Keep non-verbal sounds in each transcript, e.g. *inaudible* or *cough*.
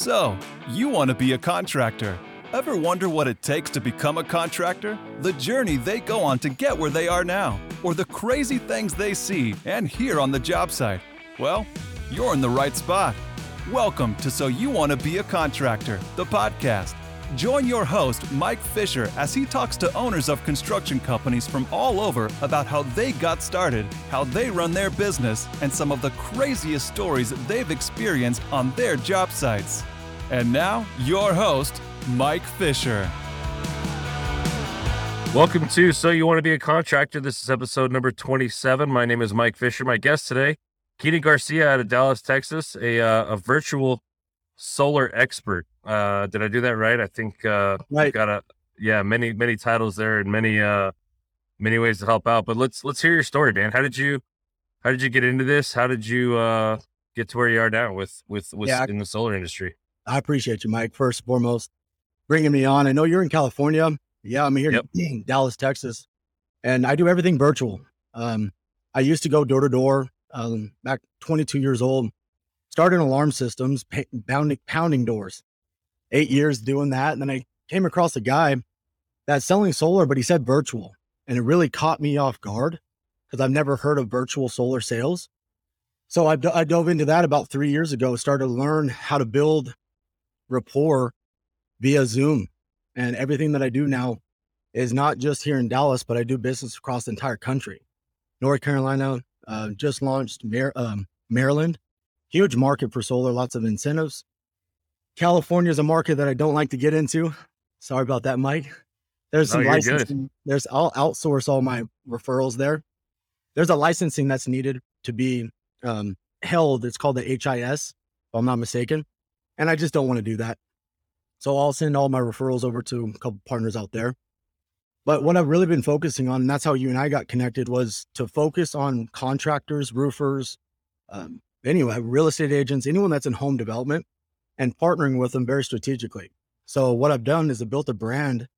So, you want to be a contractor. Ever wonder what it takes to become a contractor? The journey they go on to get where they are now, or the crazy things they see and hear on the job site? Well, you're in the right spot. Welcome to So You Want to Be a Contractor, the podcast. Join your host, Mike Fisher, as he talks to owners of construction companies from all over about how they got started, how they run their business, and some of the craziest stories they've experienced on their job sites. And now, your host, Mike Fisher. Welcome to So You Want to Be a Contractor. This is episode number 27. My name is Mike Fisher. My guest today, Keenan Garcia out of Dallas, Texas, a, uh, a virtual solar expert. Uh, did I do that right? I think uh, right. got a yeah many many titles there and many uh many ways to help out. But let's let's hear your story, man. How did you how did you get into this? How did you uh get to where you are now with with with Yeah. in the solar industry? I appreciate you, Mike. First and foremost, bringing me on. I know you're in California. Yeah, I'm here in Dallas, Texas, and I do everything virtual. Um, I used to go door to door. Um, back 22 years old, started alarm systems, pounding pounding doors. Eight years doing that, and then I came across a guy that's selling solar, but he said virtual, and it really caught me off guard because I've never heard of virtual solar sales. So I, do- I dove into that about three years ago. Started to learn how to build rapport via Zoom. And everything that I do now is not just here in Dallas, but I do business across the entire country. North Carolina uh, just launched Mar- um, Maryland, huge market for solar, lots of incentives. California is a market that I don't like to get into. Sorry about that, Mike. There's some you're good. licensing. There's I'll outsource all my referrals there. There's a licensing that's needed to be um, held. It's called the HIS, if I'm not mistaken. And I just don't want to do that. So I'll send all my referrals over to a couple partners out there. But what I've really been focusing on, and that's how you and I got connected, was to focus on contractors, roofers, um, anyway, real estate agents, anyone that's in home development, and partnering with them very strategically. So what I've done is I built a brand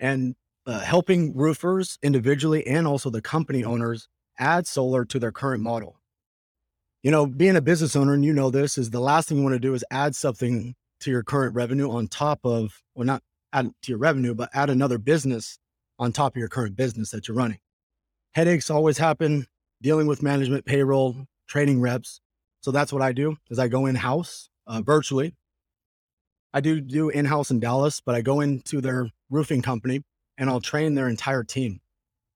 and uh, helping roofers individually and also the company owners add solar to their current model. You know, being a business owner, and you know this, is the last thing you want to do is add something to your current revenue on top of, well, not add to your revenue, but add another business on top of your current business that you're running. Headaches always happen dealing with management, payroll, training reps. So that's what I do is I go in house uh, virtually. I do do in house in Dallas, but I go into their roofing company and I'll train their entire team.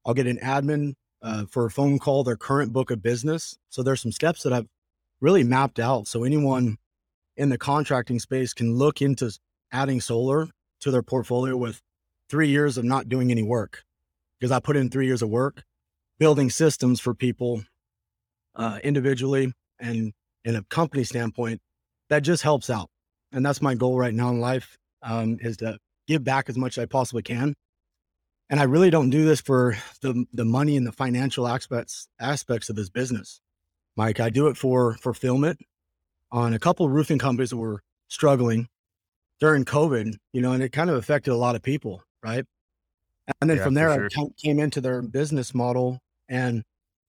I'll get an admin uh, for a phone call, their current book of business. So there's some steps that I've really mapped out. So anyone in the contracting space can look into adding solar to their portfolio with three years of not doing any work because I put in three years of work building systems for people uh, individually and in a company standpoint that just helps out. And that's my goal right now in life um, is to give back as much as I possibly can. And I really don't do this for the the money and the financial aspects aspects of this business, Mike. I do it for fulfillment on a couple of roofing companies that were struggling during COVID, you know, and it kind of affected a lot of people, right? And then Yeah, from there, sure. I came into their business model and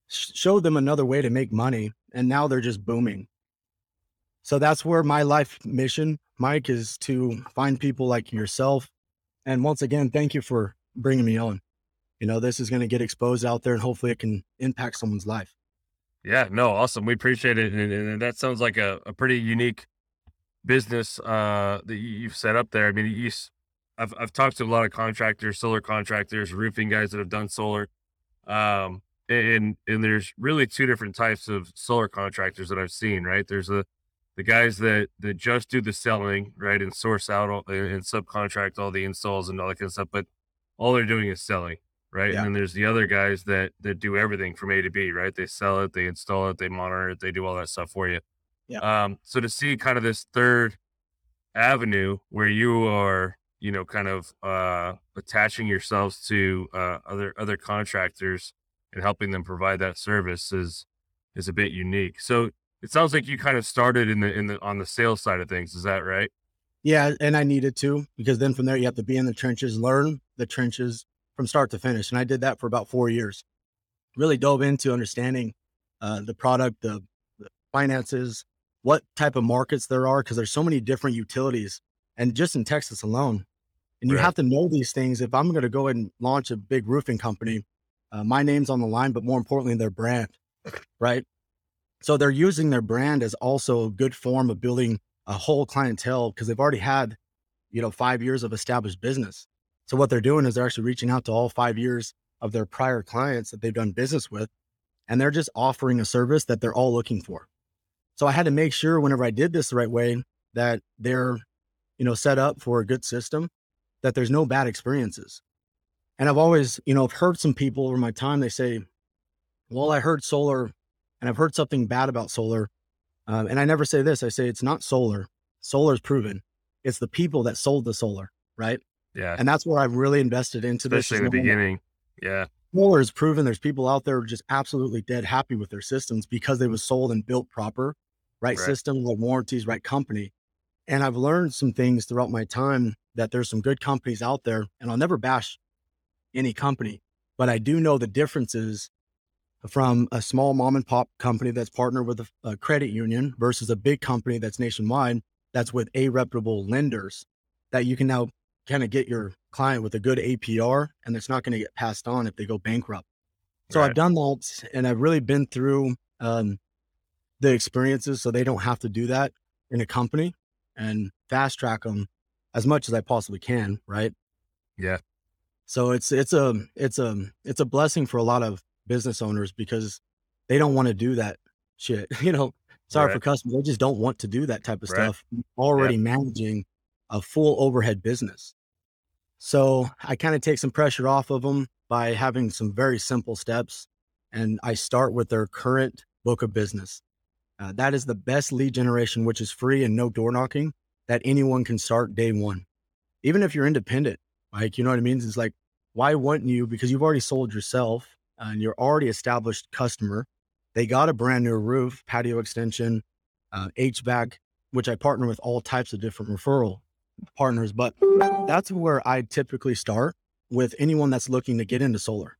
sh- showed them another way to make money. And now they're just booming. So that's where my life mission, Mike, is to find people like yourself. And once again, thank you for bringing me on. You know, this is going to get exposed out there and hopefully it can impact someone's life. Yeah, no, awesome. We appreciate it, and, and that sounds like a, a pretty unique business uh, that you- you've set up there. I mean, you, I've I've talked to a lot of contractors, solar contractors, roofing guys that have done solar, um, and and there's really two different types of solar contractors that I've seen. Right, there's the the guys that that just do the selling, right, and source out all, and subcontract all the installs and all that kind of stuff, but all they're doing is selling right? Yeah. And then there's the other guys that that do everything from A to B, right? They sell it, they install it, they monitor it, they do all that stuff for you. Yeah. Um, so to see kind of this third avenue where you are, you know, kind of uh attaching yourselves to uh other other contractors and helping them provide that service is is a bit unique. So it sounds like you kind of started in the in the on the sales side of things, is that right? Yeah, and I needed to because then from there you have to be in the trenches, learn the trenches from start to finish, and I did that for about four years. Really dove into understanding uh, the product, the, the finances, what type of markets there are because there's so many different utilities and just in Texas alone. And you Right. have to know these things. If I'm going to go and launch a big roofing company, uh, my name's on the line, but more importantly, their brand, right? So they're using their brand as also a good form of building a whole clientele because they've already had, you know, five years of established business. So what they're doing is they're actually reaching out to all five years of their prior clients that they've done business with, and they're just offering a service that they're all looking for. So I had to make sure whenever I did this the right way that they're, you know, set up for a good system, that there's no bad experiences. And I've always, you know, I've heard some people over my time, they say, well, I heard solar and I've heard something bad about solar. Um, and I never say this, I say it's not solar. Solar is proven. It's the people that sold the solar, right? Yeah. And that's where I've really invested into this. Especially in the beginning. Yeah. Solar is proven. There's people out there just absolutely dead happy with their systems because they was sold and built proper, right, Right. system, right warranties, right company. And I've learned some things throughout my time that there's some good companies out there, and I'll never bash any company, but I do know the differences from a small mom and pop company that's partnered with a, a credit union versus a big company that's nationwide that's with a reputable lenders that you can now kind of get your client with a good APR and it's not going to get passed on if they go bankrupt. So Right. I've done that and I've really been through um, the experiences so they don't have to do that in a company and fast track them as much as I possibly can. Right. Yeah. So it's, it's a, it's a, it's a blessing for a lot of business owners because they don't want to do that shit. *laughs* You know, sorry for customers. They just don't want to do that type of Right. stuff. Already managing a full overhead business. So I kind of take some pressure off of them by having some very simple steps. And I start with their current book of business. Uh, that is the best lead generation, which is free and no door knocking that anyone can start day one. Even if you're independent, like, you know what I mean? It's like, why wouldn't you? Because you've already sold yourself and you're already established customer. They got a brand new roof, patio extension, uh, HVAC, which I partner with all types of different referral partners. But that's where I typically start with anyone that's looking to get into solar.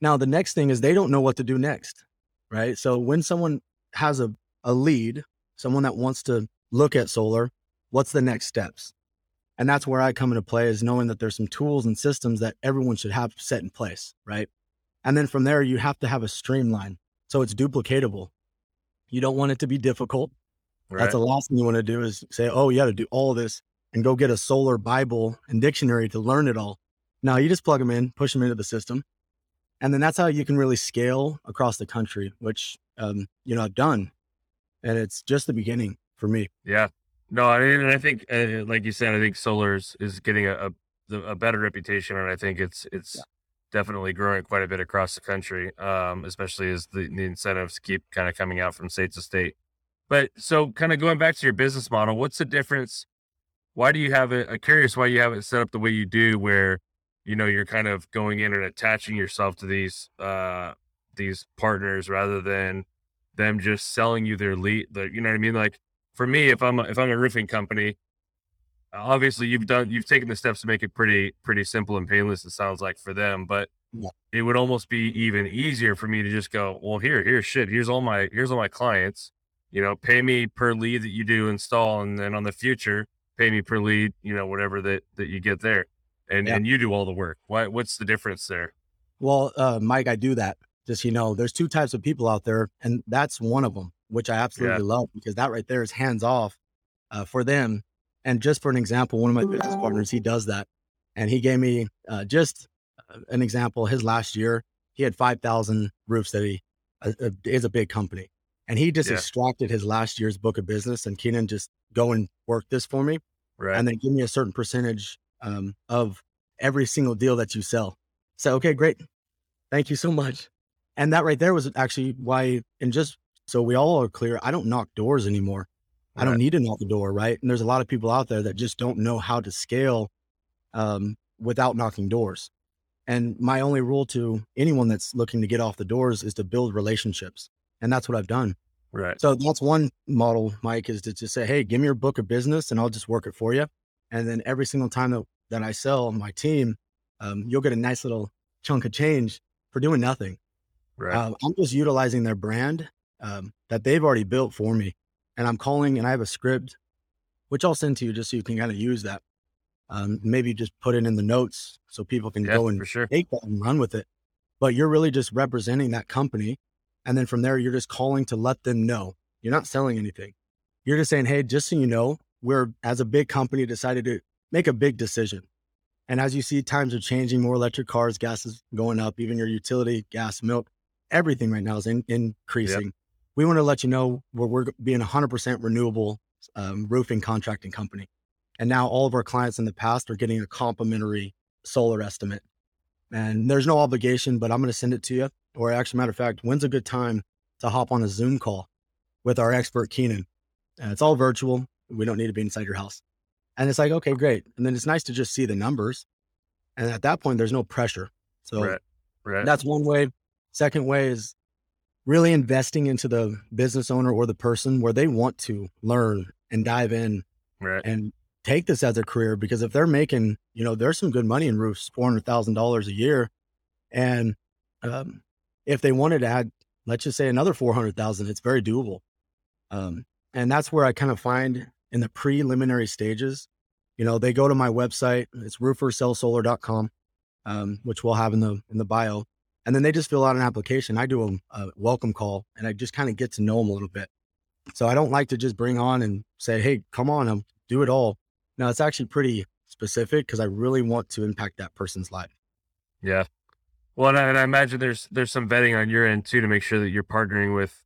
Now, the next thing is they don't know what to do next, right? So when someone has a, a lead, someone that wants to look at solar, what's the next steps? And that's where I come into play is knowing that there's some tools and systems that everyone should have set in place, right? And then from there, you have to have a streamline. So it's duplicatable. You don't want it to be difficult. Right. That's the last thing you want to do is say, oh, you got to do all this and go get a solar Bible and dictionary to learn it all. Now you just plug them in, push them into the system. And then that's how you can really scale across the country, which, um, you know, I've done. And it's just the beginning for me. Yeah. No, I mean, I think, uh, like you said, I think solar is, is getting a, a a better reputation, and I think it's it's definitely growing quite a bit across the country, um, especially as the, the incentives keep kind of coming out from state to state. But so, kind of going back to your business model, what's the difference? Why do you have it? I'm curious why you have it set up the way you do, where you know you're kind of going in and attaching yourself to these uh these partners rather than them just selling you their lead. The, you know what I mean? Like for me, if I'm a, if I'm a roofing company, obviously you've done you've taken the steps to make it pretty pretty simple and painless. It sounds like for them, but Yeah. it would almost be even easier for me to just go, well, here, here's shit. Here's all my here's all my clients. You know, pay me per lead that you do install, and then on the future, pay me per lead. You know, whatever that that you get there, and Yeah. and you do all the work. Why? What's the difference there? Well, uh, Mike, I do that. Just you know, there's two types of people out there, and that's one of them, which I absolutely love because that right there is hands off uh, for them. And just for an example, one of my business partners, he does that, and he gave me uh, just uh, an example. His last year, he had five thousand roofs that he uh, uh, is a big company, and he just Yeah. extracted his last year's book of business. And Keenan just go and work this for me, Right. and then give me a certain percentage um, of every single deal that you sell. So, okay, great. Thank you so much. And that right there was actually why, and just so we all are clear, I don't knock doors anymore. I don't Right. need to knock the door, right? And there's a lot of people out there that just don't know how to scale um, without knocking doors. And my only rule to anyone that's looking to get off the doors is to build relationships. And that's what I've done. right. So that's one model, Mike, is to just say, hey, give me your book of business and I'll just work it for you. And then every single time that, that I sell my team, um, you'll get a nice little chunk of change for doing nothing. Right. Um, I'm just utilizing their brand um, that they've already built for me. And I'm calling and I have a script, which I'll send to you just so you can kind of use that. Um, maybe just put it in the notes so people can Yeah, go and sure. take that and run with it. But you're really just representing that company. And then from there, you're just calling to let them know you're not selling anything. You're just saying, hey, just so you know, we're as a big company decided to make a big decision. And as you see, times are changing, more electric cars, gas is going up, even your utility, gas, milk, everything right now is in, increasing. We want to let you know we're, we're being 100% renewable um, roofing contracting company. And now all of our clients in the past are getting a complimentary solar estimate. And there's no obligation, but I'm going to send it to you. Or actually, matter of fact, when's a good time to hop on a Zoom call with our expert Keenan? And it's all virtual. We don't need to be inside your house. And it's like, okay, great. And then it's nice to just see the numbers. And at that point, there's no pressure. So right. Right. that's one way. Second way is really investing into the business owner or the person where they want to learn and dive in right. and take this as a career because if they're making, you know, there's some good money in roofs, four hundred thousand dollars a year, and um, if they wanted to add, let's just say another four hundred thousand, it's very doable. Um, and that's where I kind of find in the preliminary stages, you know, they go to my website, it's roofersellsolar.com, um, which we'll have in the in the bio, and then they just fill out an application. I do a, a welcome call, and I just kind of get to know them a little bit. So I don't like to just bring on and say, "Hey, come on, um, do it all." No, it's actually pretty specific because I really want to impact that person's life. Yeah. Well, and I, and I imagine there's there's some vetting on your end too to make sure that you're partnering with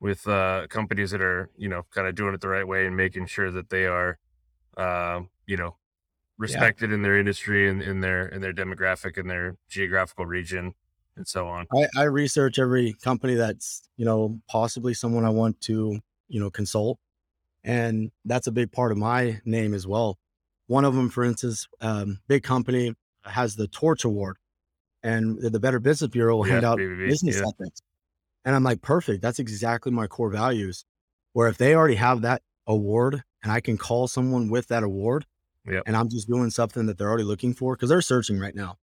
with uh, companies that are you know kind of doing it the right way and making sure that they are, um, you know, respected in their industry and in their in their demographic and their geographical region and so on. I, I research every company that's you know possibly someone I want to you know consult, and that's a big part of my name as well. One of them, for instance, um, big company has the Torch Award, and the Better Business Bureau will hand out BBB, business yeah. ethics, and I'm like, perfect. That's exactly my core values. Where if they already have that award, and I can call someone with that award, Yep. and I'm just doing something that they're already looking for because they're searching right now.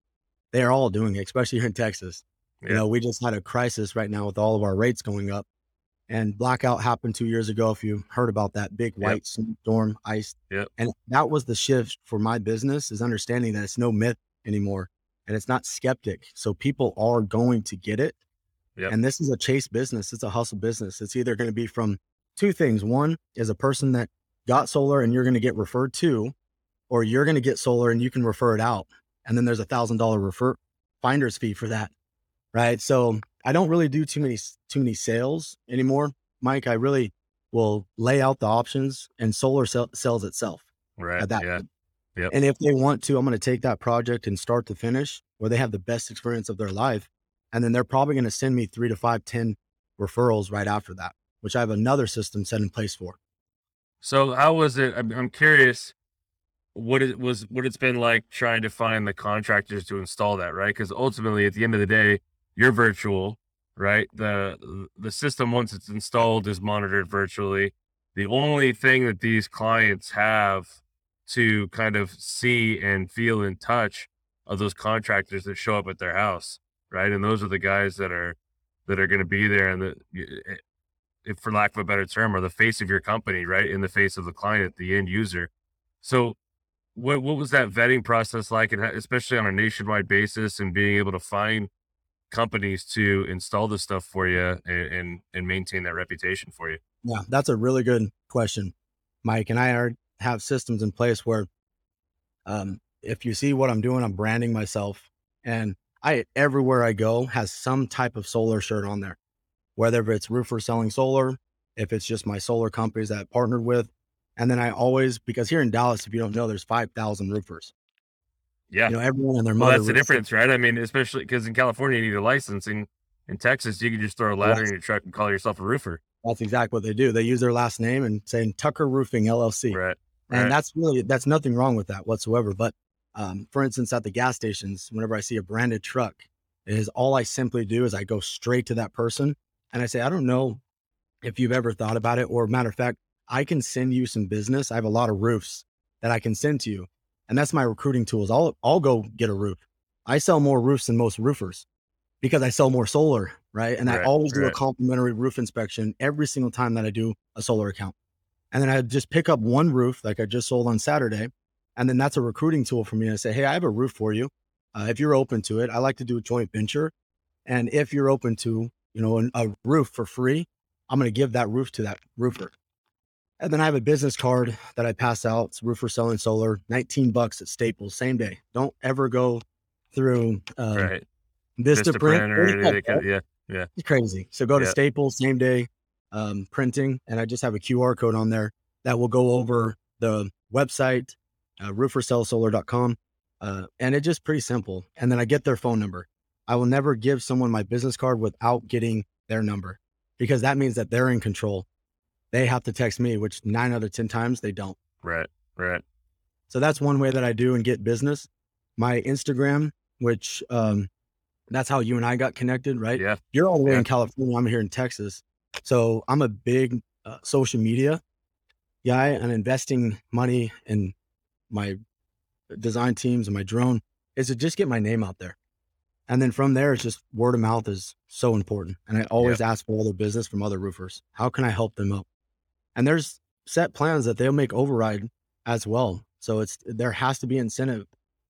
They are all doing it, especially here in Texas. You know, we just had a crisis right now with all of our rates going up. And blackout happened two years ago. If you heard about that big Yep. white storm, ice. Yep. And that was the shift for my business is understanding that it's no myth anymore and it's not skeptic. So people are going to get it. Yep. And this is a chase business. It's a hustle business. It's either going to be from two things. One is a person that got solar and you're going to get referred to, or you're going to get solar and you can refer it out. And then there's a thousand dollar refer finder's fee for that. Right. So I don't really do too many, too many sales anymore. Mike, I really will lay out the options and solar sell, sells itself Right. at that yeah. point. Yep. And if they want to, I'm going to take that project and start to finish where they have the best experience of their life. And then they're probably going to send me three to five, ten referrals right after that, which I have another system set in place for. So how was it? I'm, I'm curious what it was, what it's been like trying to find the contractors to install that, right? Because ultimately, at the end of the day, you're virtual, right? The the system once it's installed is monitored virtually. The only thing that these clients have to kind of see and feel and touch are those contractors that show up at their house, right? And those are the guys that are that are going to be there and that eh, if for lack of a better term, are the face of your company, right? In the face of the client, the end user. So, what what was that vetting process like, and especially on a nationwide basis, and being able to find companies to install this stuff for you and and, and maintain that reputation for you? Yeah, that's a really good question, Mike. And I already have systems in place where, um, if you see what I'm doing, I'm branding myself, and I everywhere I go has some type of solar shirt on there, whether it's roofer selling solar, if it's just my solar companies that I partnered with, and then I always because here in Dallas, if you don't know, there's five thousand roofers. Yeah, You know, everyone and their Well, that's the difference, right? I mean, especially because in California you need a license, and in Texas you can just throw a ladder Yes. in your truck and call yourself a roofer, That's exactly what they do. They use their last name and saying Tucker Roofing LLC. right? and Right. that's really that's nothing wrong with that whatsoever but um, for instance at the gas stations whenever i see a branded truck is all i simply do is i go straight to that person and i say i don't know if you've ever thought about it or matter of fact i can send you some business i have a lot of roofs that i can send to you and that's my recruiting tools i'll i'll go get a roof i sell more roofs than most roofers because i sell more solar right and i Right, always do a complimentary roof inspection every single time that i do a solar account And then I just pick up one roof like I just sold on Saturday. And then that's a recruiting tool for me. I say, hey, I have a roof for you. Uh, if you're open to it, I like to do a joint venture. And if you're open to, you know, an, a roof for free, I'm going to give that roof to that roofer. And then I have a business card that I pass out. It's roofer selling solar, 19 bucks at Staples, same day. Don't ever go through uh, right. Vista, Print. Vistaprint or yeah, yeah. It's crazy. So go to Yeah. Staples, same day um, printing, and I just have a QR code on there that will go over the website, uh, roofersellsolar.com. Uh, and it's just pretty simple. And then I get their phone number. I will never give someone my business card without getting their number because that means that they're in control. They have to text me, which nine out of 10 times they don't. Right, right. So that's one way that I do and get business. My Instagram, which um, that's how you and I got connected, right? Yeah, You're all the way Yeah. in California. I'm here in Texas. So I'm a big uh, social media guy and investing money in my design teams and my drone is to just get my name out there. And then from there, it's just word of mouth is so important. And I always ask for other business from other roofers. How can I help them out? And there's set plans that they'll make override as well. So it's there has to be incentive.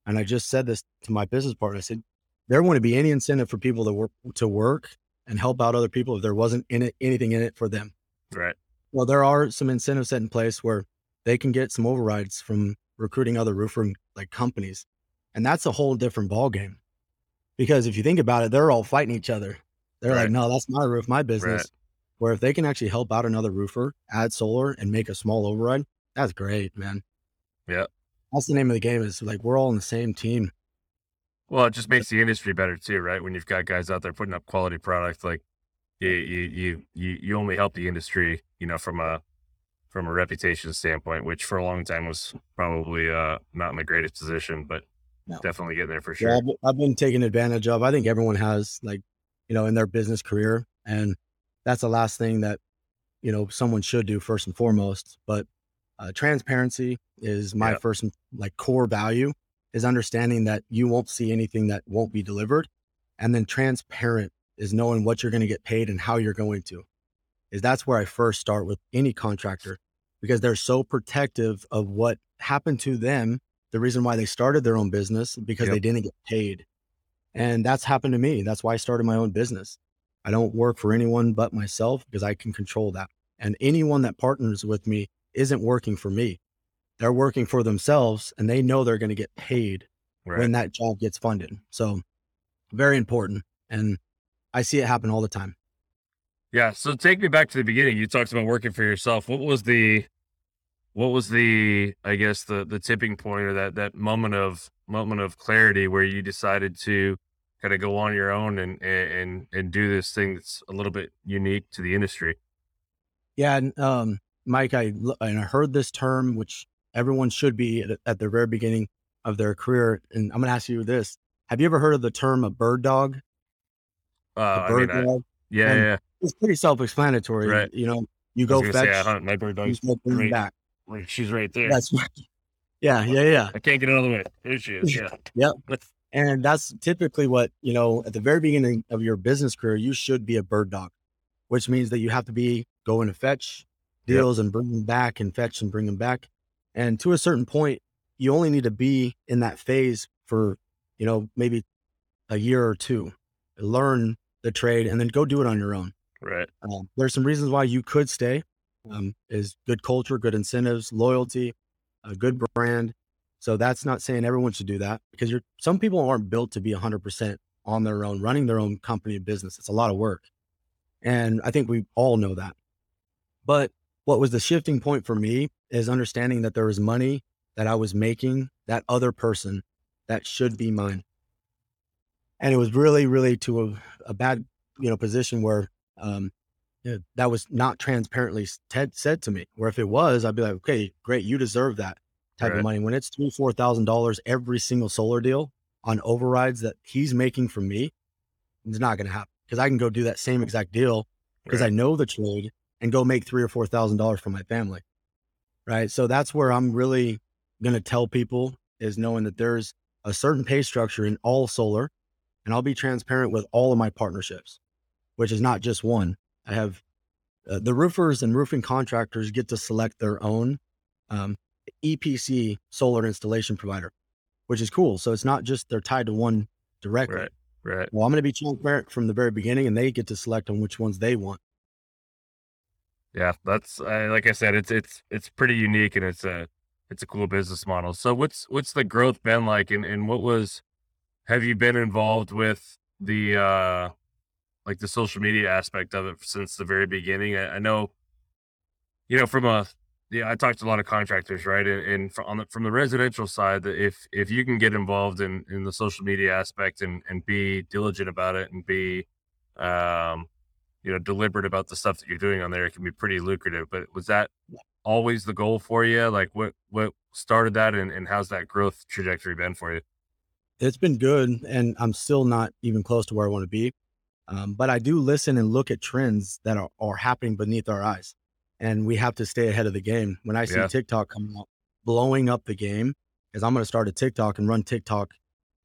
And I just said this to my business partner. I said, there wouldn't be any incentive for people to work to work and help out other people if there wasn't in it anything in it for them. right. Well, there are some incentives set in place where they can get some overrides from recruiting other roofing like companies, and that's a whole different ballgame. Because if you think about it, they're all fighting each other. They're Right. like, "No, that's my roof, my business." Where if they can actually help out another roofer, add solar, and make a small override, that's great, man. Yeah. That's the name of the game. Is like we're all on the same team. Well, it just makes the industry better too, right? When you've got guys out there putting up quality products, like you, you, you, you, only help the industry, you know, from a from a reputation standpoint, which for a long time was probably uh, not in the greatest position, but No. definitely getting there for Yeah, sure. I've, I've been taken advantage of. I think everyone has, like, you know, in their business career, and that's the last thing that you know someone should do first and foremost. But uh, transparency is my Yeah. first like core value is understanding that you won't see anything that won't be delivered, and then transparent is knowing what you're going to get paid and how you're going to. Is that's where I first start with any contractor because they're so protective of what happened to them the reason why they started their own business because Yep. they didn't get paid. And that's happened to me. That's why I started my own business. I don't work for anyone but myself because I can control that. And anyone that partners with me isn't working for me. They're working for themselves and they know they're going to get paid Right. when that job gets funded. So, very important. And I see it happen all the time. Yeah. So take me back to the beginning. You talked about working for yourself. What was the, what was the, I guess the the tipping point or that that moment of moment of clarity where you decided to kind of go on your own and and and do this thing that's a little bit unique to the industry. Yeah, and um, Mike, I and I heard this term, which everyone should be at, at the very beginning of their career. And I'm going to ask you this: Have you ever heard of the term a bird dog? Uh, A I bird mean, I, dog. yeah, yeah. It's pretty self-explanatory. Right. You know, you I go gonna say, I fetch, hunt my bird dog's right, back. right. She's right there. That's right. *laughs* Yeah, yeah, yeah. I can't get out of the way. There she is. *laughs* Yeah. And that's typically what, you know, at the very beginning of your business career, you should be a bird dog, which means that you have to be going to fetch Yep. deals and bring them back and fetch and bring them back. And to a certain point, you only need to be in that phase for, you know, maybe a year or two, learn the trade and then go do it on your own. Right. Um, there's some reasons why you could stay. Um, is good culture, good incentives, loyalty, a good brand. So that's not saying everyone should do that because you're some people aren't built to be 100% on their own, running their own company business. It's a lot of work, and I think we all know that. But what was the shifting point for me is understanding that there was money that I was making that other person that should be mine, and it was really, really to a, a bad, you know, position where um, that was not transparently said to me. Where if it was, I'd be like, okay, great, you deserve that type Right. of money. When it's three, four thousand dollars every single solar deal on overrides that he's making from me, it's not going to happen because I can go do that same exact deal because I know the trade and go make three or four thousand dollars for my family. Right. So that's where I'm really going to tell people is knowing that there's a certain pay structure in all solar, and I'll be transparent with all of my partnerships, which is not just one. I have uh, the roofers and roofing contractors get to select their own um, EPC solar installation provider, which is cool. So it's not just they're tied to one directly. Right. Right. Well, I'm going to be transparent from the very beginning, and they get to select on which ones they want. Yeah, that's uh, like I said, it's it's it's pretty unique and it's a it's a cool business model. So what's what's the growth been like, and and what was have you been involved with the uh like the social media aspect of it since the very beginning? I, I know, you know, from a yeah, I talked to a lot of contractors, right, and, and from, on the, from the residential side, if if you can get involved in in the social media aspect and and be diligent about it and be um you know deliberate about the stuff that you're doing on there it can be pretty lucrative but was that always the goal for you like what what started that and, and how's that growth trajectory been for you? It's been good, and I'm still not even close to where I want to be. Um, but I do listen and look at trends that are, are happening beneath our eyes, and we have to stay ahead of the game. When I see Yeah. TikTok coming out, blowing up the game, is I'm going to start a TikTok and run TikTok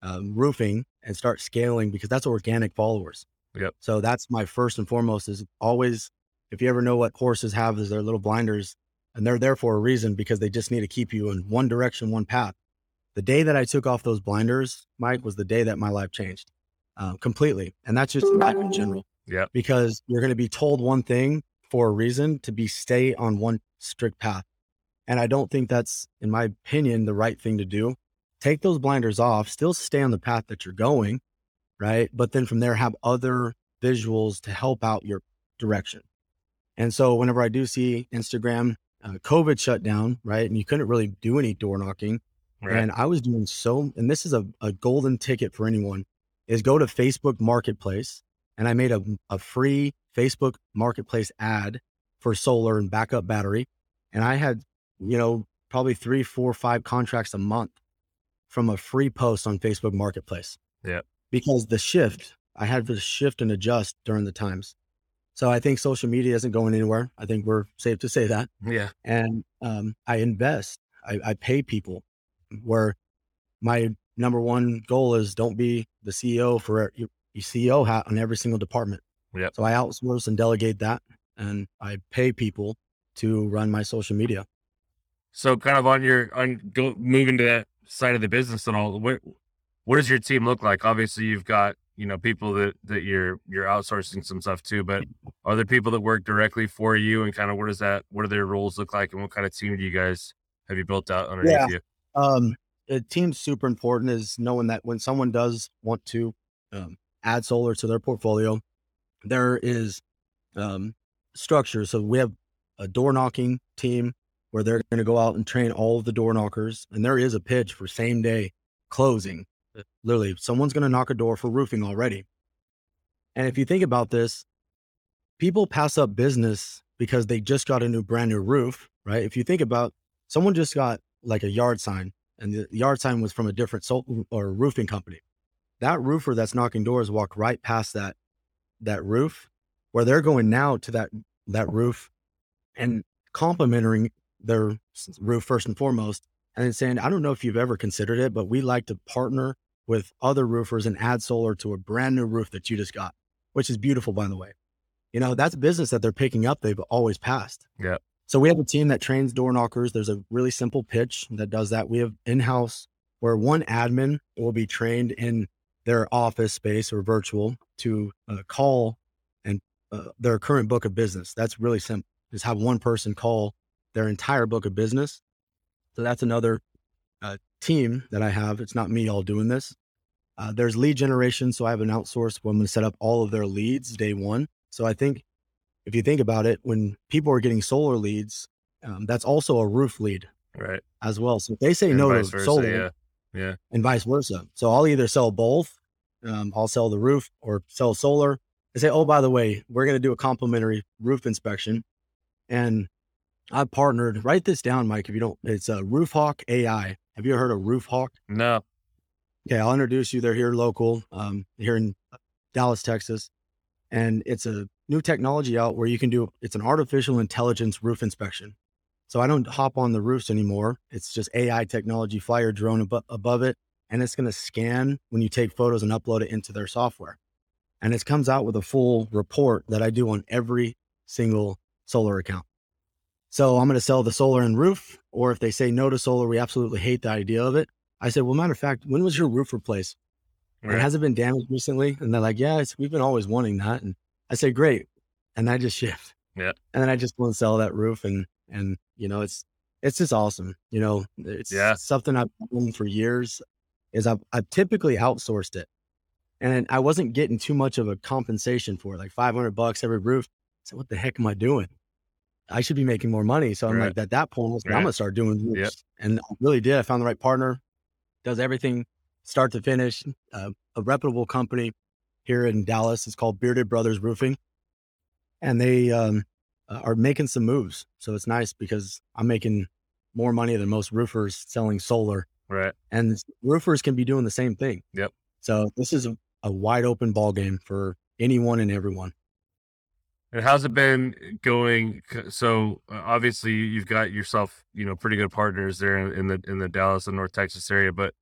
um, roofing and start scaling because that's organic followers. Yep. So that's my first and foremost is always, if you ever know what horses have is their little blinders and they're there for a reason because they just need to keep you in one direction, one path. The day that I took off those blinders, Mike, was the day that my life changed uh, completely. And that's just life in general Yeah. because you're going to be told one thing for a reason to be stay on one strict path. And I don't think that's, in my opinion, the right thing to do. Take those blinders off, still stay on the path that you're going, right? But then from there, have other visuals to help out your direction. And so whenever I do see Instagram, uh, COVID shut down, right? And you couldn't really do any door knocking. right And I was doing so, and this is a, a golden ticket for anyone, is go to Facebook Marketplace. And I made a, a free Facebook Marketplace ad for solar and backup battery. And I had, you know, probably three, four, five contracts a month from a free post on Facebook Marketplace. Yeah. Because the shift, I had to shift and adjust during the times. So I think social media isn't going anywhere. I think we're safe to say that yeah and um, I invest. I, I pay people. Where my number one goal is don't be the CEO for your, your CEO hat on every single department. Yep. So I outsource and delegate that, and I pay people to run my social media. so kind of on your on go moving to that side of the business and all what what does your team look like obviously you've got you know people that that you're you're outsourcing some stuff to but are there people that work directly for you and kind of what does that what do their roles look like and what kind of team do you guys have you built out underneath Yeah. you Um, a team's super important is knowing that when someone does want to um, add solar to their portfolio, there is um, structure. So we have a door knocking team where they're going to go out and train all of the door knockers, and there is a pitch for same day closing. Literally, someone's going to knock a door for roofing already. And if you think about this, people pass up business because they just got a new brand new roof, right? If you think about someone just got like a yard sign and the yard sign was from a different sol- or roofing company. That roofer that's knocking doors walked right past that that roof where they're going now to that that roof and complimenting their roof first and foremost and then saying, I don't know if you've ever considered it, but we like to partner with other roofers and add solar to a brand new roof that you just got, which is beautiful, by the way. You know, that's business that they're picking up. They've always passed. Yeah. So we have a team that trains door knockers. There's a really simple pitch that does that. We have in-house where one admin will be trained in their office space or virtual to uh, call and uh, their current book of business. That's really simple. Just have one person call their entire book of business. So that's another uh, team that I have. It's not me all doing this. Uh, there's lead generation. So I have an outsource where I'm going to set up all of their leads day one. So I think if you think about it, when people are getting solar leads, um, that's also a roof lead right as well. So if they say and no to solar yeah yeah and vice versa. So I'll either sell both. Um, I'll sell the roof or sell solar. They say, oh, by the way, we're going to do a complimentary roof inspection. And I partnered, write this down, Mike, if you don't, it's a Roof Hawk AI. Have you heard of Roof Hawk? no Okay, I'll introduce you. They're here local, um, here in Dallas, Texas. And it's a new technology out where you can do it's an artificial intelligence roof inspection. So I don't hop on the roofs anymore. It's just AI technology, fly your drone abo- above it, and it's going to scan when you take photos and upload it into their software. And it comes out with a full report that I do on every single solar account. So I'm going to sell the solar and roof. Or if they say no to solar, we absolutely hate the idea of it. I said, well, matter of fact, when was your roof replaced? And Right. has it been damaged recently? And they're like, yeah, it's, we've been always wanting that. And I say, great. And I just *laughs* shift. Yeah. And then I just go and sell that roof. And, and, you know, it's, it's just awesome. You know, it's Yeah. something I've done for years is I've, I've typically outsourced it and I wasn't getting too much of a compensation for it, like 500 bucks every roof. So what the heck am I doing? I should be making more money. So I'm Right. like, at that point, I was like, Right. I'm gonna start doing Yep. roofs. And I really did. I found the right partner, does everything start to finish. Uh, a reputable company here in Dallas. It's called Bearded Brothers Roofing, and they um, uh, are making some moves. So it's nice because I'm making more money than most roofers selling solar, Right. and roofers can be doing the same thing. Yep. So this is a, a wide open ball game for anyone and everyone. And how's it been going? So uh, obviously you've got yourself, you know, pretty good partners there in, in the in the Dallas and North Texas area. But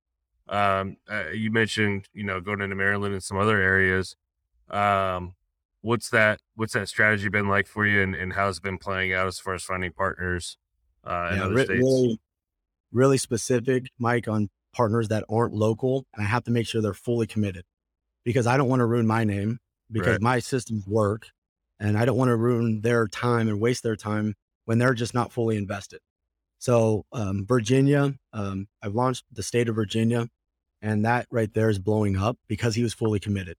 um, uh, you mentioned, you know, going into Maryland and some other areas. Um, what's that? What's that strategy been like for you, and, and how's it been playing out as far as finding partners uh, in Yeah, other re- states? really, really specific, Mike, on partners that aren't local, and I have to make sure they're fully committed because I don't want to ruin my name because Right. my systems work, and I don't want to ruin their time and waste their time when they're just not fully invested. So um, Virginia, um, I've launched the state of Virginia, and that right there is blowing up because he was fully committed.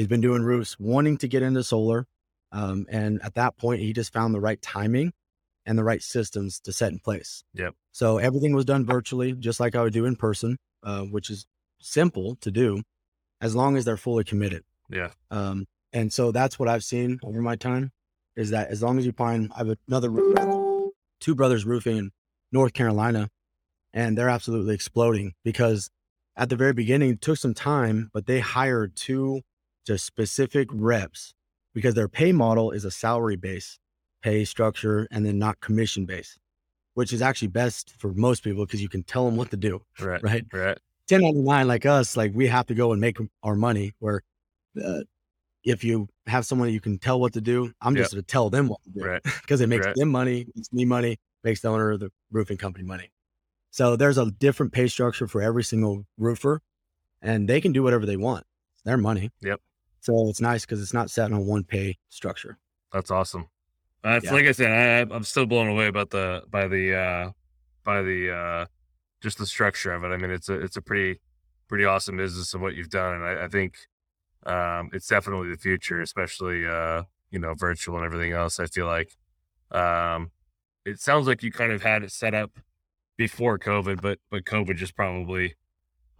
He's been doing roofs, wanting to get into solar, um, and at that point, he just found the right timing and the right systems to set in place. Yep. So everything was done virtually, just like I would do in person, uh, which is simple to do, as long as they're fully committed. Yeah. Um, and so that's what I've seen over my time is that as long as you find, I have another roo- two brothers roofing in North Carolina, and they're absolutely exploding because at the very beginning it took some time, but they hired two just specific reps because their pay model is a salary base pay structure and then not commission based, which is actually best for most people because you can tell them what to do, Right. *laughs* right? Right. 1099 like us, like we have to go and make our money. Where uh, if you have someone you can tell what to do, I'm Yep. just going to tell them what to do Right. *laughs* because it makes Right. them money, makes me money, makes the owner of the roofing company money. So there's a different pay structure for every single roofer, and they can do whatever they want. It's their money. Yep. So it's nice because it's not set on one pay structure. That's awesome. Uh, it's Yeah. like I said, I, I'm still blown away about the by the uh, by the uh, just the structure of it. I mean, it's a it's a pretty pretty awesome business and what you've done, and I, I think um, it's definitely the future, especially uh, you know virtual and everything else. I feel like um, it sounds like you kind of had it set up before COVID, but but COVID just probably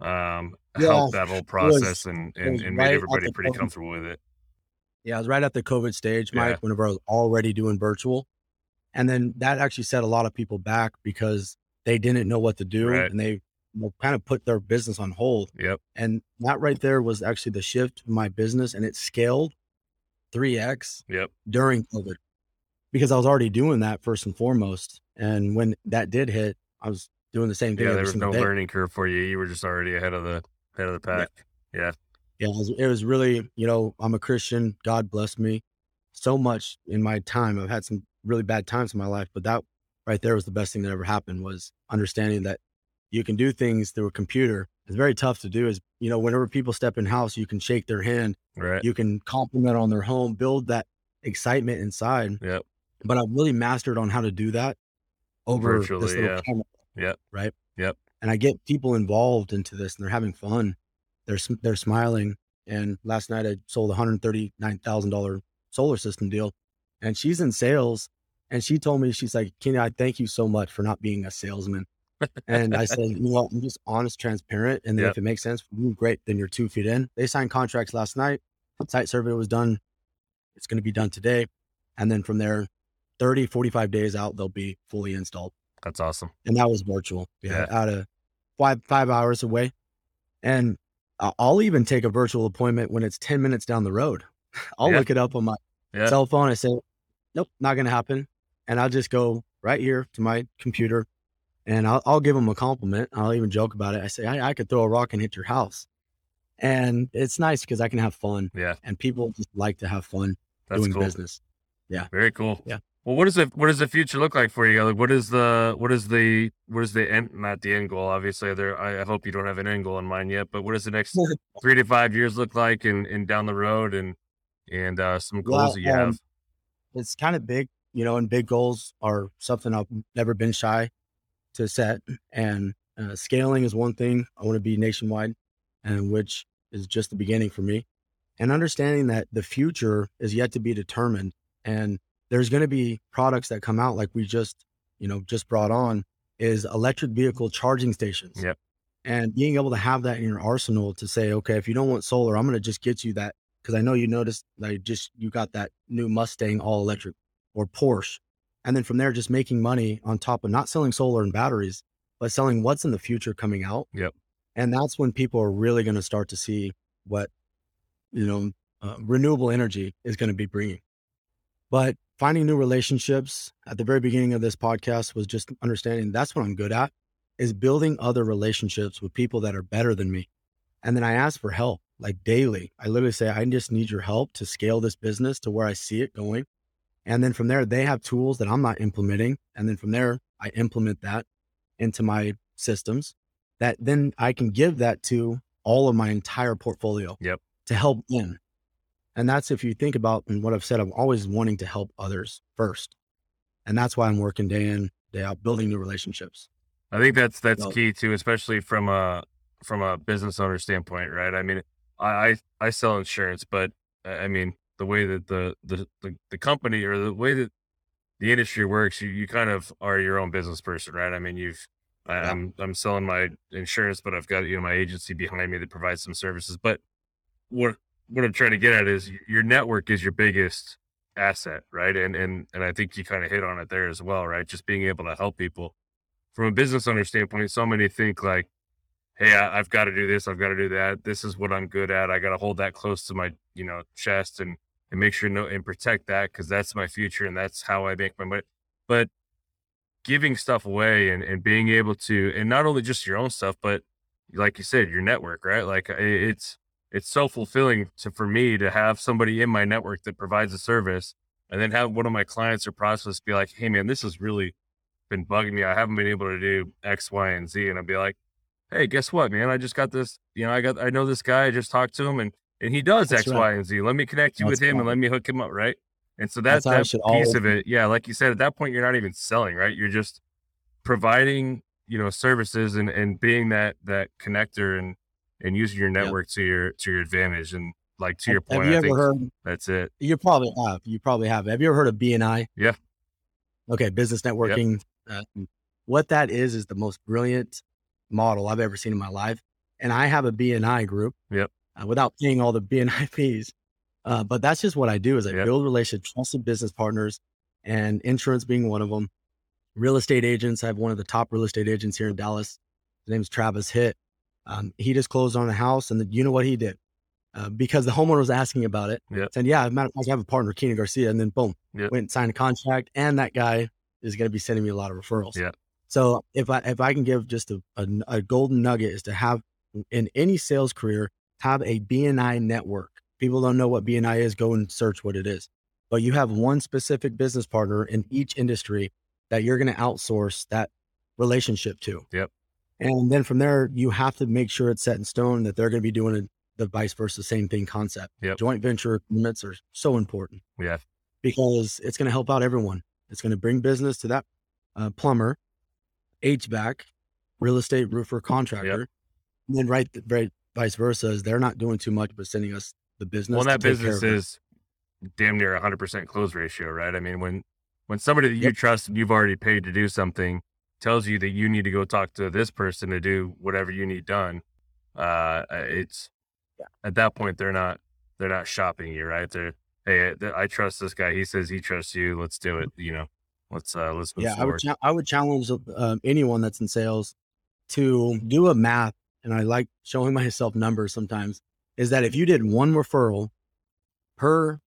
um, Yeah, helped that whole process and and, and right made everybody pretty COVID comfortable with it. Yeah, I was right at the COVID stage, Yeah. Mike, whenever I was already doing virtual. And then that actually set a lot of people back because they didn't know what to do Right. and they kind of put their business on hold. Yep. And that right there was actually the shift in my business and it scaled 3x Yep. during COVID because I was already doing that first and foremost. And when that did hit, I was doing the same thing. Yeah, there was no day. learning curve for you. You were just already ahead of the ahead of the pack. Yeah. Yeah, it was, it was really, you know, I'm a Christian. God bless me so much in my time. I've had some really bad times in my life, but that right there was the best thing that ever happened was understanding that you can do things through a computer. It's very tough to do is, you know, whenever people step in house, you can shake their hand, Right. you can compliment on their home, build that excitement inside. Yep. But I've really mastered on how to do that over Virtually, this little yeah. camera. Yep. Right. Yep. And I get people involved into this and they're having fun. They're, they're smiling. And last night I sold a $139,000 solar system deal and she's in sales. And she told me, she's like, Kenny, I thank you so much for not being a salesman. and I said, you know? I'm just honest, transparent. And then Yep. if it makes sense for you, great. Then you're two feet in. They signed contracts last night. Site survey was done. It's going to be done today. And then from there, 30, 45 days out, they'll be fully installed. That's awesome. And that was virtual. Yeah. Yeah. Out of five, five hours away. And I'll even take a virtual appointment when it's 10 minutes down the road. *laughs* I'll Yeah. look it up on my Yeah. cell phone. I say, nope, not going to happen. And I'll just go right here to my computer and I'll, I'll give them a compliment. I'll even joke about it. I say, I, I could throw a rock and hit your house. And it's nice because I can have fun Yeah. and people just like to have fun That's doing cool. business. Yeah. Very cool. Yeah. Well, what does it what does the future look like for you? Like, what is the what is the what is the end? Not the end goal, obviously. There, I, I hope you don't have an end goal in mind yet. But what does the next *laughs* three to five years look like, and and down the road, and and uh, some goals that you um, have? it's kind of big, you know, and big goals are something I've never been shy to set. And uh, scaling is one thing. I want to be nationwide, and which is just the beginning for me. And understanding that the future is yet to be determined, and there's going to be products that come out like we just, you know, just brought on is electric vehicle charging stations. Yep. And being able to have that in your arsenal to say, okay, if you don't want solar, I'm going to just get you that because I know you noticed that you just you got that new Mustang all electric or Porsche, and then from there just making money on top of not selling solar and batteries, but selling what's in the future coming out. Yep. And that's when people are really going to start to see what you know uh, renewable energy is going to be bringing. But finding new relationships at the very beginning of this podcast was just understanding that's what I'm good at is building other relationships with people that are better than me. And then I ask for help like daily. I literally say, I just need your help to scale this business to where I see it going. And then from there, they have tools that I'm not implementing. And then from there, I implement that into my systems that then I can give that to all of my entire portfolio Yep. to help them. And that's if you think about and what I've said, I'm always wanting to help others first. And that's why I'm working day in, day out, building new relationships. I think that's that's So- key too, especially from a from a business owner standpoint, right? I mean, I I, I sell insurance, but I mean the way that the, the the the company or the way that the industry works, you you kind of are your own business person, right? I mean, you've I, Yeah. I'm I'm selling my insurance, but I've got you know my agency behind me that provides some services. But what what I'm trying to get at is your network is your biggest asset, right? And and and I think you kind of hit on it there as well, right? Just being able to help people from a business owner standpoint, so many think like, hey, I, I've got to do this, I've got to do that. This is what I'm good at. I got to hold that close to my, you know, chest and and make sure no and protect that because that's my future and that's how I make my money. But giving stuff away and and being able to and not only just your own stuff, but like you said, your network, right? Like it's it's so fulfilling to for me to have somebody in my network that provides a service and then have one of my clients or prospects be like, hey man, this has really been bugging me. I haven't been able to do X, Y, and Z. And I'd be like, hey, guess what, man? I just got this, you know, I got I know this guy, I just talked to him and and he does X, right. Y, and Z. Let me connect you That's with him and let me hook him up, right? And so that, That's that piece of it, yeah, like you said, at that point you're not even selling, right? You're just providing, you know, services and and being that that connector and and using your network to your to your advantage. And like to your point, have you I ever think heard that's it. You probably have. You probably have. Have you ever heard of BNI? Yeah. Okay, business networking. Uh, what that is is the most brilliant model I've ever seen in my life. And I have a BNI group. Yep. Uh, without paying all the BNI *laughs* fees, uh, but that's just what I do. Is I Yep. build relationships, trusted business partners, and insurance being one of them. Real estate agents. I have one of the top real estate agents here in Dallas. His name's Travis Hitt. Um, he just closed on a house, and the, you know what he did? Uh, because the homeowner was asking about it. Yep. Said, "Yeah, matter of fact, I have a partner, Keenan Garcia," and then boom, Yep. went and signed a contract, and that guy is going to be sending me a lot of referrals. So if I if I can give just a, a, a golden nugget is to have in any sales career have a BNI network. People don't know what BNI is. Go and search what it is. But you have one specific business partner in each industry that you're going to outsource that relationship to. Yep. And then from there, you have to make sure it's set in stone that they're going to be doing the vice versa, same thing concept. Yep. Joint venture agreements are so important Yeah. because it's going to help out everyone. It's going to bring business to that uh, plumber, HVAC, real estate roofer, contractor. And then right, right, vice versa is they're not doing too much but sending us the business. Well, that business is damn near a hundred percent close ratio, right? I mean, when when somebody that you Yep. trust and you've already paid to do something tells you that you need to go talk to this person to do whatever you need done, uh, it's Yeah. at that point they're not they're not shopping you, right? They're hey, I I trust this guy. He says he trusts you. Let's do it. You know, let's uh let's move yeah, I would cha- I would challenge uh, anyone that's in sales to do a math, and I like showing *laughs* myself numbers sometimes. Is that if you did one referral per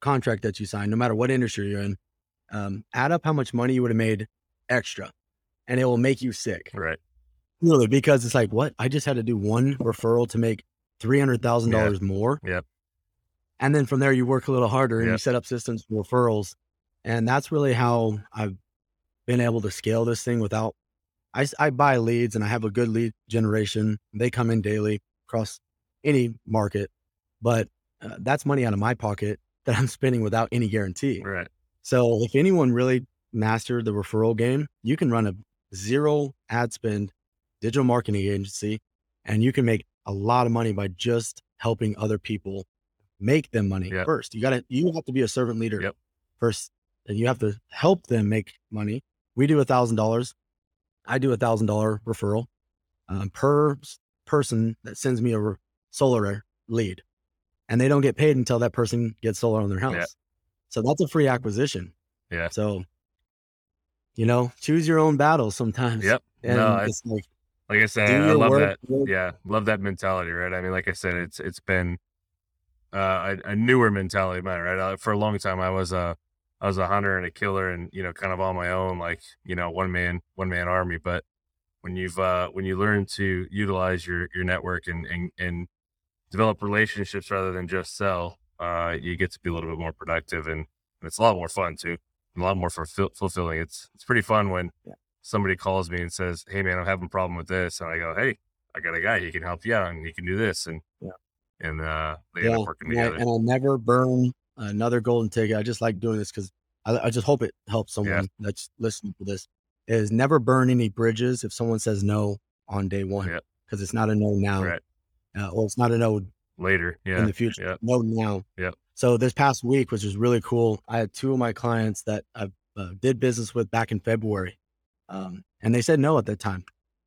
contract that you sign, no matter what industry you're in, um, add up how much money you would have made extra, and it will make you sick. Right. Really, because it's like, what? I just had to do one referral to make three hundred thousand dollars more. Yep. And then from there, you work a little harder and you set up systems for referrals. And that's really how I've been able to scale this thing without, I, I buy leads and I have a good lead generation. They come in daily across any market, but uh, that's money out of my pocket *laughs* that I'm spending without any guarantee. Right. So if anyone really mastered the referral game, you can run a zero ad spend digital marketing agency and you can make a lot of money by just helping other people make them money Yep. first. You got to you have to be a servant leader Yep. first and you have to help them make money. We do a thousand dollars. I do a thousand dollar referral um, per person that sends me a re- solar lead, and they don't get paid until that person gets solar on their house. Yeah. So that's a free acquisition. Yeah. So, you know, choose your own battles sometimes. Yep. And no, it's like like I said, I love work. that. work- Yeah, love that mentality, right? I mean, like I said, it's it's been uh, a, a newer mentality of mine, right? Uh, for a long time, I was a I was a hunter and a killer, and you know, kind of on my own, like you know, one man one man army. But when you've uh, when you learn to utilize your your network and and, and develop relationships rather than just sell, uh, you get to be a little bit more productive, and, and it's a lot more fun too, a lot more fulfill, fulfilling. It's it's pretty fun when Yeah. somebody calls me and says, "Hey, man, I'm having a problem with this," and I go, "Hey." I got a guy. He can help you out, and he can do this, and Yeah. and uh, they end yeah, up working together. and I'll never burn another golden ticket. I just like doing this because I, I just hope it helps someone that's listening to this. Is never burn any bridges if someone says no on day one because it's not a no now, Right. uh, or it's not a no Later, yeah. in the future. Yep. No now. Yep. So this past week, which was really cool, I had two of my clients that I uh, did business with back in February, um, and they said no at that time.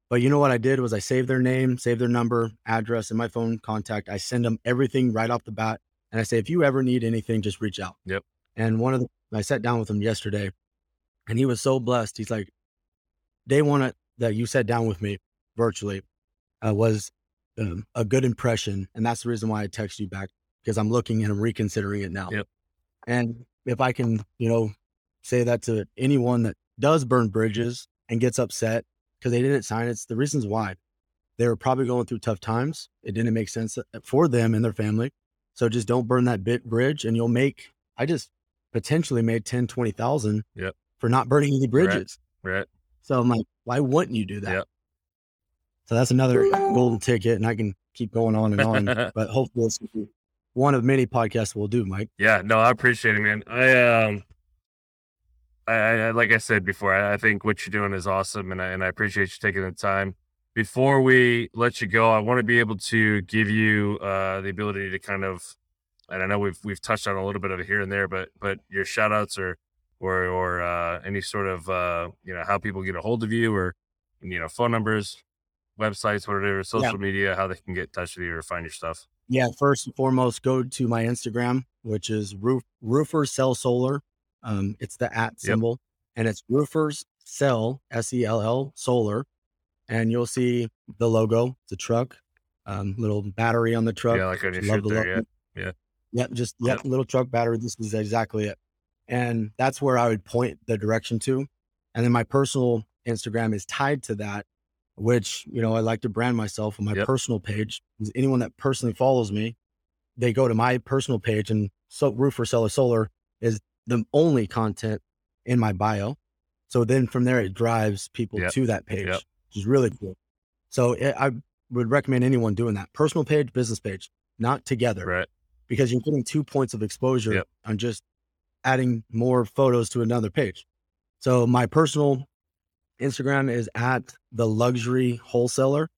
But you know what I did was I saved their name, saved their number, address, and my phone contact. I send them everything right off the bat, and I say, if you ever need anything, just reach out. Yep. And one of the, I sat down with him yesterday, and he was so blessed. He's like, day one at- that you sat down with me virtually uh, was um, a good impression, and that's the reason why I text you back because I'm looking and I'm reconsidering it now. Yep. And if I can, you know, say that to anyone that does burn bridges and gets upset because they didn't sign it, it's the reasons why. They were probably going through tough times. It didn't make sense uh, for them and their family. So just don't burn that bit bridge and you'll make, I just potentially made 10, 20,000 Yep. for not burning any bridges. right. So I'm like, why wouldn't you do that? Yep. So that's another golden ticket, and I can keep going on and on. *laughs* but hopefully, it's one of many podcasts we'll do, Mike. Yeah, no, I appreciate it, man. I um, I, I like I said before, I, I think what you're doing is awesome, and I and I appreciate you taking the time. Before we let you go, I want to be able to give you uh the ability to kind of, and I know we've we've touched on a little bit of it here and there, but but your shout outs or or or uh, any sort of uh you know how people get a hold of you or you know phone numbers, websites, whatever, social media, how they can get in touch with you or find your stuff. Yeah, first and foremost, go to my Instagram, which is roof roofer sell solar. Um, it's the at symbol, and it's roofers sell s e l l solar, and you'll see the logo. It's a truck, um, little battery on the truck. Yeah, like on your Love the there, logo. yeah. Yep, just yep, little truck battery. This is exactly it. And that's where I would point the direction to. And then my personal Instagram is tied to that, which, you know, I like to brand myself on my Yep. personal page. Anyone that personally follows me, they go to my personal page and so roofer seller solar is the only content in my bio. So then from there it drives people Yep. to that page, Yep. which is really cool. So it, I would recommend anyone doing that. Personal page, business page, not together Right. because you're getting two points of exposure Yep. on just adding more photos to another page. So my personal Instagram is at the luxury wholesaler,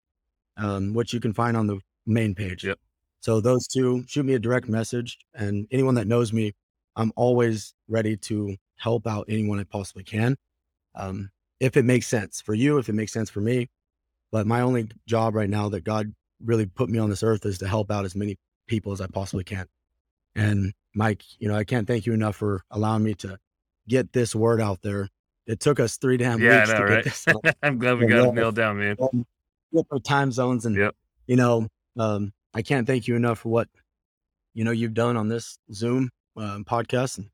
um, which you can find on the main page. Yep. So those two, shoot me a direct message, and anyone that knows me, I'm always ready to help out anyone I possibly can, um, if it makes sense for you, if it makes sense for me. But my only job right now that God really put me on this earth is to help out as many people as I possibly can. And Mike, you know, I can't thank you enough for allowing me to get this word out there. It took us three damn Yeah, I weeks know, to right? get this. *laughs* I'm glad we Yeah, got it nailed down, man. um, different time zones and Yep. you know um, i can't thank you enough for what you know you've done on this zoom um, podcast and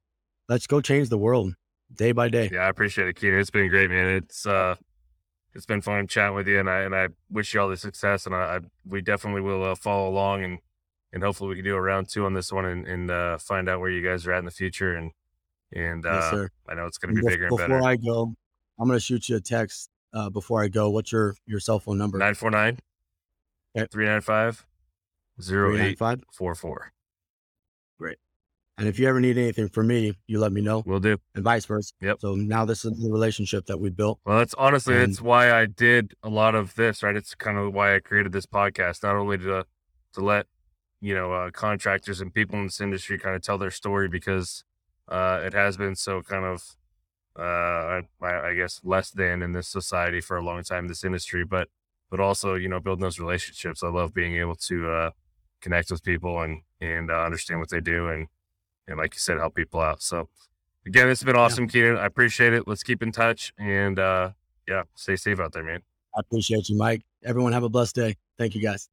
let's go change the world day by day Yeah, I appreciate it, Keenan. It's been great, man. It's uh, it's been fun chatting with you, and I and I wish you all the success, and I, I we definitely will uh, follow along, and and hopefully we can do a round two on this one, and and uh, find out where you guys are at in the future, and and Yes, uh. I know it's going to be bigger and before better. I go, I'm gonna shoot you a text uh, before I go. What's your your cell phone number? 949 Okay. 395 395. 0844. And if you ever need anything from me, you let me know, We'll do. and vice versa. Yep. So now this is the relationship that we built. Well, that's honestly And- that's why I did a lot of this, right? It's kind of why I created this podcast, not only to to let you know uh, contractors and people in this industry kind of tell their story because uh, it has been so kind of uh, I, I guess less than in this society for a long time, this industry, but but also you know building those relationships. I love being able to uh, connect with people and and uh, understand what they do and and like you said, help people out. So again, this has been awesome, Keenan. I appreciate it. Let's keep in touch and uh, yeah, stay safe out there, man. I appreciate you, Mike. Everyone have a blessed day. Thank you, guys.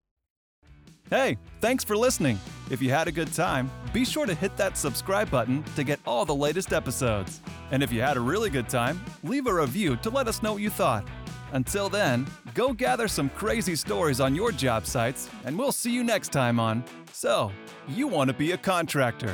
Hey, thanks for listening. If you had a good time, be sure to hit that subscribe button to get all the latest episodes. And if you had a really good time, leave a review to let us know what you thought. Until then, go gather some crazy stories on your job sites, and we'll see you next time on So, You Want to Be a Contractor.